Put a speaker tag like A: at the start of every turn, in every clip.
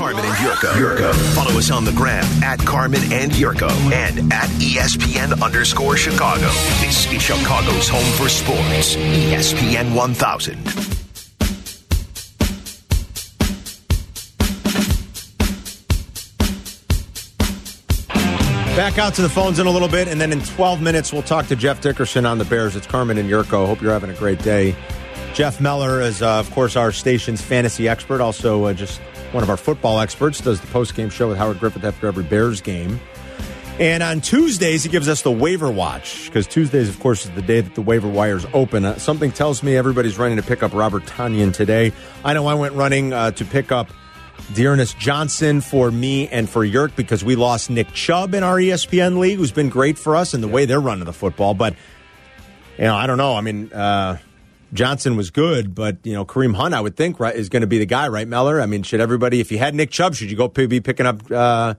A: Carmen and Yurko. Yurko. Follow us on the gram at Carmen and Yurko and at ESPN underscore Chicago. This is Chicago's home for sports. ESPN 1000.
B: Back out to the phones in a little bit, and then in 12 minutes, we'll talk to Jeff Dickerson on the Bears. It's Carmen and Yurko. Hope you're having a great day. Jeff Meller is, uh, of course, our station's fantasy expert, also uh, just one of our football experts, does the post-game show with Howard Griffith after every Bears game. And on Tuesdays, he gives us the waiver watch, because Tuesdays, of course, is the day that the waiver wires open. Uh, something tells me everybody's running to pick up Robert Tonyan today. I know I went running uh, to pick up D'Ernest Johnson for me and for Yerk because we lost Nick Chubb in our ESPN league, who's been great for us and the way they're running the football. But, you know, I don't know. I mean, uh, Johnson was good, but, you know, Kareem Hunt, I would think, right, is going to be the guy, right, Meller? I mean, should everybody, if you had Nick Chubb, should you go be picking up uh,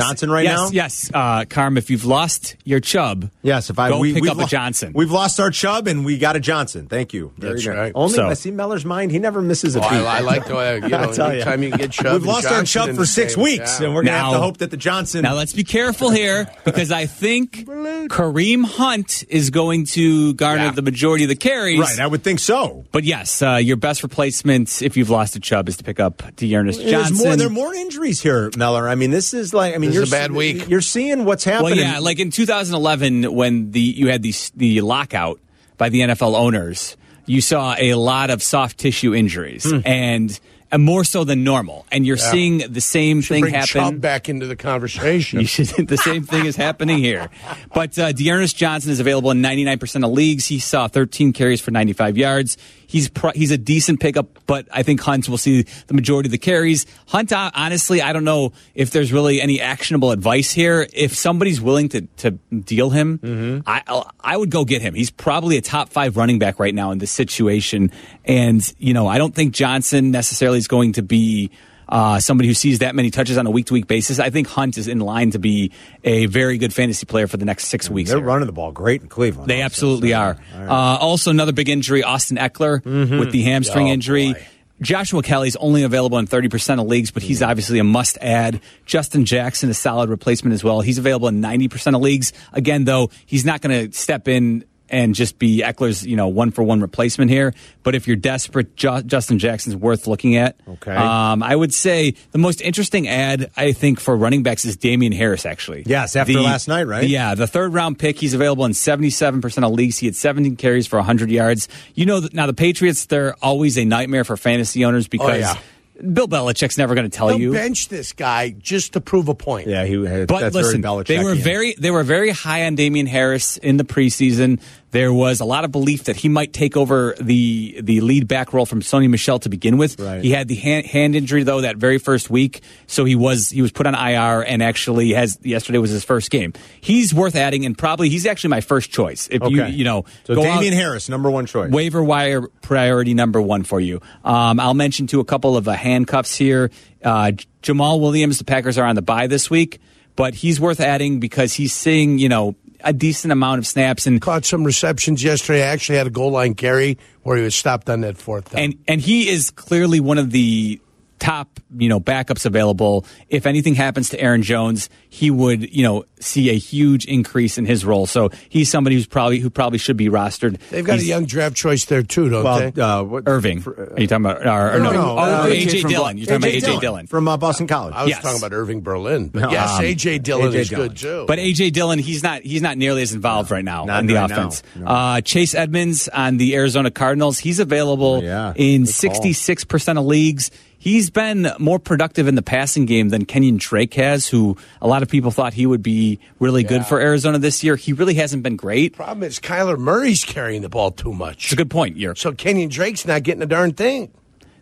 B: Johnson right
C: yes,
B: now?
C: Yes, uh, Carm, if you've lost your Chubb,
B: Yes, if I
C: go
B: we,
C: pick
B: we've
C: up
B: lo-
C: a Johnson.
B: We've lost our Chubb and we got a Johnson. Thank you. Very
D: That's
B: good.
D: right.
B: Only
C: So-
B: I see Meller's mind. He never misses a
D: Oh,
B: beat.
D: I, I like the way, you know,
B: I tell
D: anytime you, get Chubb.
B: We've
D: and
B: lost our
D: Johnson
B: Chubb
D: in
B: for six
D: same-
B: weeks,
D: yeah.
B: and we're going to have to hope that the Johnson.
C: Now let's be careful here because I think Kareem Hunt is going to garner
D: Yeah.
C: the majority of the carries.
B: right, I would think so.
C: But yes, uh, your best replacement if you've lost a Chubb is to pick up D'Ernest
B: There's
C: Johnson.
B: more. There are more injuries here, Meller. I mean, this is like. I mean,
D: This
B: you're
D: a bad week.
B: You're seeing what's happening.
C: well, yeah, like in 2011 when the you had the the lockout by the NFL owners, you saw a lot of soft tissue injuries
B: Hmm.
C: and. And more so than normal, and you're seeing the same thing
D: Bring
C: happen.
D: Chubb back into the conversation.
C: You should, the same thing is happening here. But uh, D'Ernest Johnson is available in 99% of leagues. He saw 13 carries for 95 yards. He's pro- he's a decent pickup, but I think Hunt will see the majority of the carries. Hunt, uh, honestly, I don't know if there's really any actionable advice here. If somebody's willing to, to deal him, I I would go get him. He's probably a top five running back right now in this situation, and you know I don't think Johnson necessarily is going to be uh, somebody who sees that many touches on a week to week basis. I think Hunt is in line to be a very good fantasy player for the next six weeks.
B: they're
C: here.
B: running the ball great in Cleveland.
C: They
B: also,
C: absolutely
B: so-
C: are.
B: Right.
C: Uh, also, another big injury, Austin Ekeler with the hamstring
D: Oh,
C: injury.
D: boy.
C: Joshua Kelley's only available in 30% of leagues, but he's obviously a must add. Justin Jackson, a solid replacement as well. He's available in 90% of leagues. Again, though, he's not going to step in and just be Ekeler's, you know, one for one replacement here. But if you're desperate, Ju- Justin Jackson's worth looking at.
B: Okay.
C: Um, I would say the most interesting ad, I think, for running backs is Damien Harris, actually.
B: Yes, after last night, right?
C: Yeah, the third round pick. He's available in 77% of leagues. He had 17 carries for 100 yards. You know, now the Patriots, they're always a nightmare for fantasy owners because
D: yeah.
C: Bill Belichick's never going to tell
D: They'll
C: you.
D: bench this guy just to prove a point.
B: Yeah, he. Had,
C: But
B: that's
C: listen,
B: very
C: they were very they were very high on Damien Harris in the preseason. There was a lot of belief that he might take over the the lead back role from Sony Michel to begin with.
B: Right.
C: He had the hand, hand injury though that very first week, so he was he was put on IR and actually has yesterday was his first game. He's worth adding and probably he's actually my first choice. If you
B: Okay.
C: you know
B: So
C: go
B: Damien
C: out-
B: Harris, number one choice.
C: waiver wire priority number one for you. Um, I'll mention to a couple of uh, handcuffs here. Uh, Jamaal Williams, the Packers are on the bye this week, but he's worth adding because he's seeing you know a decent amount of snaps and
D: Caught some receptions yesterday. I actually had a goal line carry where he was stopped on that fourth down.
C: and and he is clearly one of the top you know backups available. If anything happens to Aaron Jones, he would you know see a huge increase in his role. So he's somebody who's probably who probably should be rostered.
D: They've got
C: He's-
D: a young draft choice there too, don't
B: Well,
D: they?
B: uh, what,
C: Irving. Are you talking about? Or, or no,
B: No, no,
C: oh,
B: uh,
C: AJ Dillon. You're talking about AJ Dillon.
B: from uh, Boston College.
D: I was
C: yes.
D: talking about Irving Berlin, but
B: No,
D: yes,
B: um,
D: AJ Dillon
B: A.J.
D: is
B: Dillon.
D: good too.
C: But AJ Dillon, he's not he's not nearly as involved right now in the
B: right
C: offense.
B: no.
C: Uh, Chase Edmonds on the Arizona Cardinals, he's available
B: Oh, yeah.
C: in sixty six percent of leagues. He's been more productive in the passing game than Kenyan Drake has, who a lot of people thought he would be really good for Arizona this year. He really hasn't been great.
D: problem is Kyler Murray's carrying the ball too much.
C: It's a good point. You're
D: So Kenyan Drake's not getting a darn thing.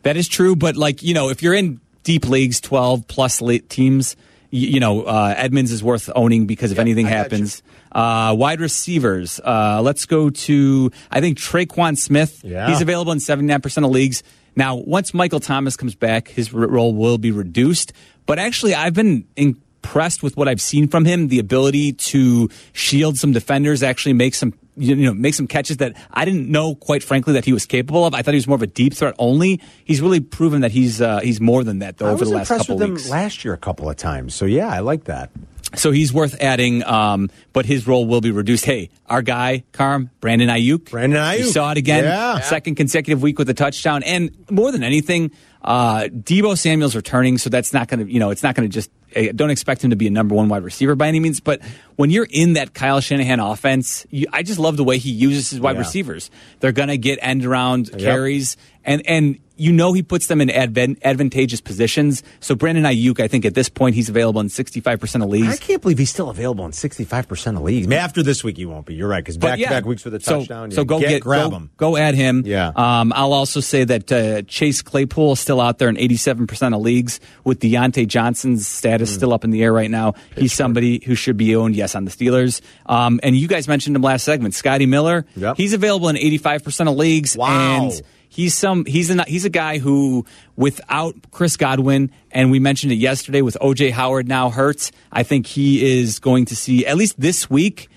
C: That is true, but like you know, if you're in deep leagues, twelve plus teams, you, you know, uh, Edmonds is worth owning because if anything
D: I
C: happens, uh, wide receivers. Uh, let's go to I think Tre'Quan Smith.
B: Yeah.
C: He's available in seventy nine percent of leagues. Now, once Michael Thomas comes back, his role will be reduced. But actually, I've been impressed with what I've seen from him. The ability to shield some defenders, actually make some you know make some catches that I didn't know quite frankly that he was capable of. I thought he was more of a deep threat only. He's really proven that he's uh, he's more than that though
B: I
C: over the last
B: impressed
C: couple
B: with him
C: weeks.
B: last year a couple of times. So yeah, I like that.
C: So he's worth adding, um, but his role will be reduced. Hey, our guy, Carm, Brandon Aiyuk.
B: Brandon
C: You
B: Aiyuk.
C: saw it again.
B: Yeah.
C: Second consecutive week with a touchdown. And more than anything, uh, Deebo Samuel's returning, so that's not going to, you know, it's not going to just, eh, don't expect him to be a number one wide receiver by any means. But when you're in that Kyle Shanahan offense, you, I just love the way he uses his wide
B: Yeah.
C: receivers. They're going to get end around carries. And, and, you know he puts them in advan- advantageous positions. So Brandon Aiyuk, I think at this point he's available in 65% of leagues.
B: I can't believe he's still available in 65% of leagues. I mean, after this week, he won't be. You're right, because
C: But
B: back to back weeks with a touchdown.
C: So,
B: you
C: go get,
B: grab
C: go,
B: him.
C: Go add him.
B: Yeah.
C: Um, I'll also say that uh, Chase Claypool is still out there in 87% of leagues with Diontae Johnson's status
B: Hmm.
C: still up in the air right now. He's somebody who should be owned, yes, on the Steelers. Um, and you guys mentioned him last segment, Scotty Miller.
B: Yep.
C: He's available in 85% of leagues.
B: Wow.
C: And He's some he's a he's a guy who without Chris Godwin and we mentioned it yesterday with OJ Howard now hurts. I think he is going to see at least this week.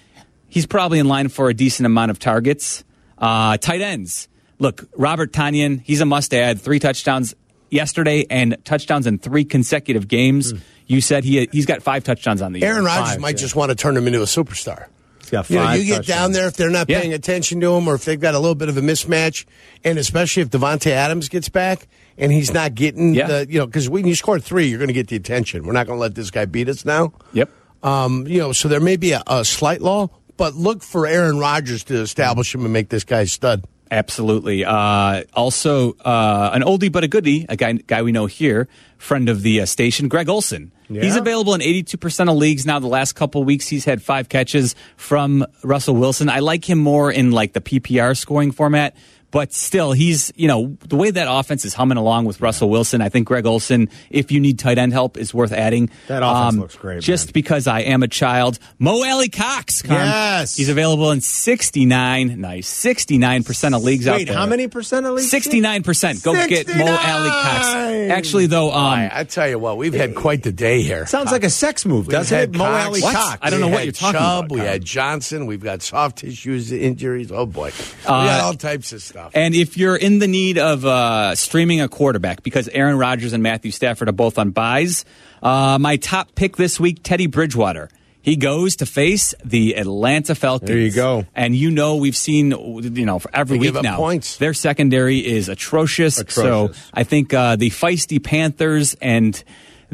C: He's probably in line for a decent amount of targets. Uh, tight ends. Look, Robert Tonyan, he's a must add. Three touchdowns yesterday and touchdowns in three consecutive games. You said he he's got five touchdowns on the year.
D: Aaron Rodgers
B: Five,
D: might
B: yeah.
D: just want to turn him into a superstar.
B: He's got
D: You know, you get down there if they're not
C: Yeah.
D: paying attention to him, or if they've got a little bit of a mismatch, and especially if Davante Adams gets back and he's not getting
C: Yeah.
D: the, you know, because when you score three, you're going to get the attention. We're not going to let this guy beat us now.
C: Yep.
D: Um, you know, so there may be a, a slight law, but look for Aaron Rodgers to establish him and make this guy stud.
C: Absolutely. Uh, also, uh, an oldie but a goodie, a guy, guy we know here, friend of the uh, station, Greg Olsen. He's available in 82% of leagues now. The last couple weeks, he's had five catches from Russell Wilson. I like him more in like the PPR scoring format. But still, he's, you know, the way that offense is humming along with Russell Wilson, I think Greg Olsen, if you need tight end help, is worth adding. Um,
B: That offense looks great,
C: Just
B: man.
C: because I am a child. Mo Alie-Cox. Carm.
B: Yes.
C: He's available in 69, nice, 69% of leagues out there.
B: Wait, how many percent of leagues?
C: Sixty-nine percent. Go get Mo
D: 69!
C: Alie-Cox. Actually, though, um,
D: I, I tell you what, we've had quite the day here.
B: Sounds like a sex move,
D: We've
B: doesn't
D: had
B: it? Mo
D: Cox.
B: Alley
C: What?
B: Cox.
C: I don't know
D: We
C: what you're talking
D: Chubb,
C: about,
D: We
C: Carl.
D: had Johnson. We've got soft tissues injuries. Oh boy, we
C: Uh,
D: got all types of stuff.
C: And if you're in the need of uh, streaming a quarterback, because Aaron Rodgers and Matthew Stafford are both on buys, uh, my top pick this week, Teddy Bridgewater. He goes to face the Atlanta Falcons.
B: There you go.
C: And you know we've seen, you know, for every
D: They
C: week now.
D: points.
C: Their secondary is atrocious.
B: Atrocious.
C: So I think uh, the feisty Panthers and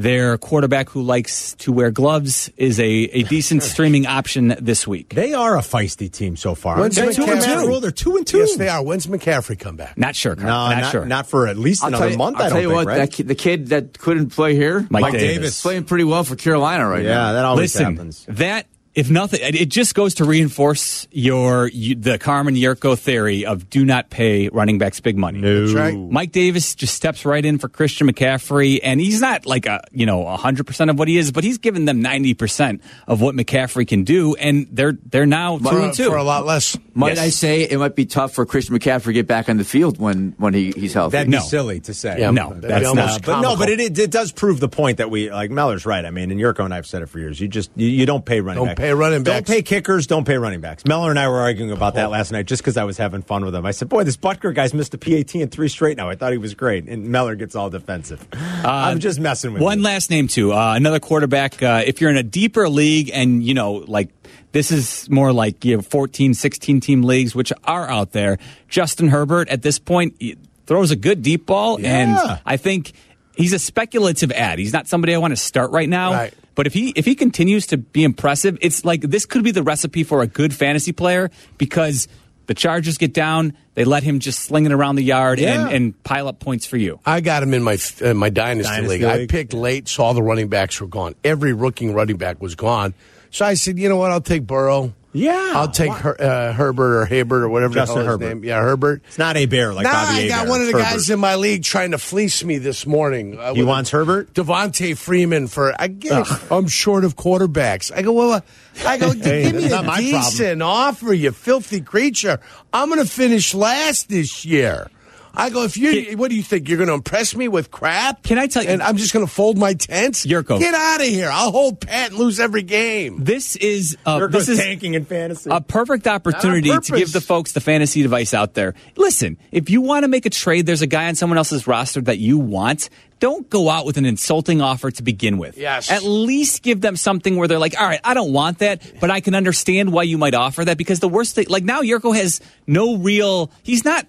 C: their quarterback who likes to wear gloves is a, a decent streaming option this week.
B: They are a feisty team so far.
D: When's
B: They're two and
D: McCaffrey-
B: two. They're two and two.
D: Yes, they are. When's McCaffrey come back?
C: Not sure. Carl.
B: No,
C: not,
B: not,
C: sure.
B: not for at least
E: I'll
B: another
E: you,
B: month.
E: I'll
B: I don't
E: tell you
B: think,
E: what,
B: right?
E: that kid, the kid that couldn't play here,
C: Mike,
B: Mike
C: Davis.
B: Davis.
E: playing pretty well for Carolina right
B: yeah,
E: now.
B: Yeah, that always
C: Listen,
B: happens.
C: that if nothing, it it just goes to reinforce your you, the Carmen Yurko theory of do not pay running backs big money.
D: That's right.
C: Mike Davis just steps right in for Christian McCaffrey, and he's not like a you know hundred percent of what he is, but he's given them ninety percent of what McCaffrey can do, and they're they're now two
D: For,
C: and two.
D: for a lot less.
E: Might
C: Yes.
E: I say it might be tough for Christian McCaffrey to get back on the field when, when he, he's healthy.
B: That'd
C: No.
B: be silly to say.
D: Yeah,
C: No, that's not-
B: But no, but it, it it does prove the point that we like Meller's right. I mean, and Yurko and I have said it for years. You just you, you don't pay running
D: Don't
B: backs.
D: pay running
B: Don't pay kickers. Don't pay running backs. Meller and I were arguing about that last night just because I was having fun with him. I said, "Boy, this Butker guy's missed a PAT in three straight now. I thought he was great." And Meller gets all defensive. I'm just messing with.
C: One
B: you.
C: last name too. Uh, another quarterback. Uh, if you're in a deeper league and you know like this is more like you know 14, 16 team leagues which are out there. Justin Herbert at this point throws a good deep ball,
B: Yeah.
C: and I think he's a speculative ad. He's not somebody I want to start right now.
D: Right.
C: But if he if he continues to be impressive, it's like this could be the recipe for a good fantasy player because the Chargers get down, they let him just sling it around the yard
B: Yeah.
C: and, and pile up points for you.
D: I got him in my uh, my dynasty,
B: Dynasty
D: league. I picked late, saw the running backs were gone. Every rookie running back was gone. So I said, you know what? I'll take Burrow.
B: Yeah.
D: I'll take Her, uh, Herbert or Habert or whatever
B: Justin
D: the hell his
B: Herbert.
D: name. Yeah, Herbert.
B: It's not a bear like
D: now
B: Bobby
D: I got
B: Hebert.
D: one of the
B: It's
D: guys in my league trying to fleece me this morning. Uh,
B: He wants Herbert?
D: Devonta Freeman for I get it. I'm short of quarterbacks. I go well. uh, I go
B: Hey,
D: give me a
B: not my problem.
D: decent offer, you filthy creature. I'm going to finish last this year. I go, if you, what do you think? You're going to impress me with crap?
C: Can I tell you-
D: And I'm just going to fold my tents?
C: Yurko.
D: Get out of here. I'll hold pat and lose every game.
C: This is uh, this is
B: tanking in fantasy.
C: a perfect opportunity to give the folks the fantasy device out there. Listen, if you want to make a trade, there's a guy on someone else's roster that you want. Don't go out with an insulting offer to begin with.
D: Yes.
C: At least give them something where they're like, all right, I don't want that, but I can understand why you might offer that because the worst thing, like now Yurko has no real, he's not,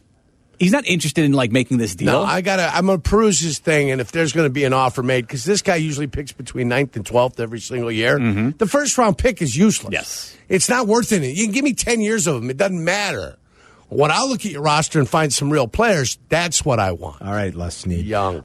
C: he's not interested in like making this deal.
D: No, I gotta. I'm gonna peruse his thing, and if there's gonna be an offer made, because this guy usually picks between 9th and twelfth every single year. The first round pick is useless.
C: Mm-hmm. Yes.
D: it's not worth it. You can give me ten years of him; it doesn't matter. When I look at your roster and find some real players, that's what I want.
B: All right, Les Snead.
D: Young.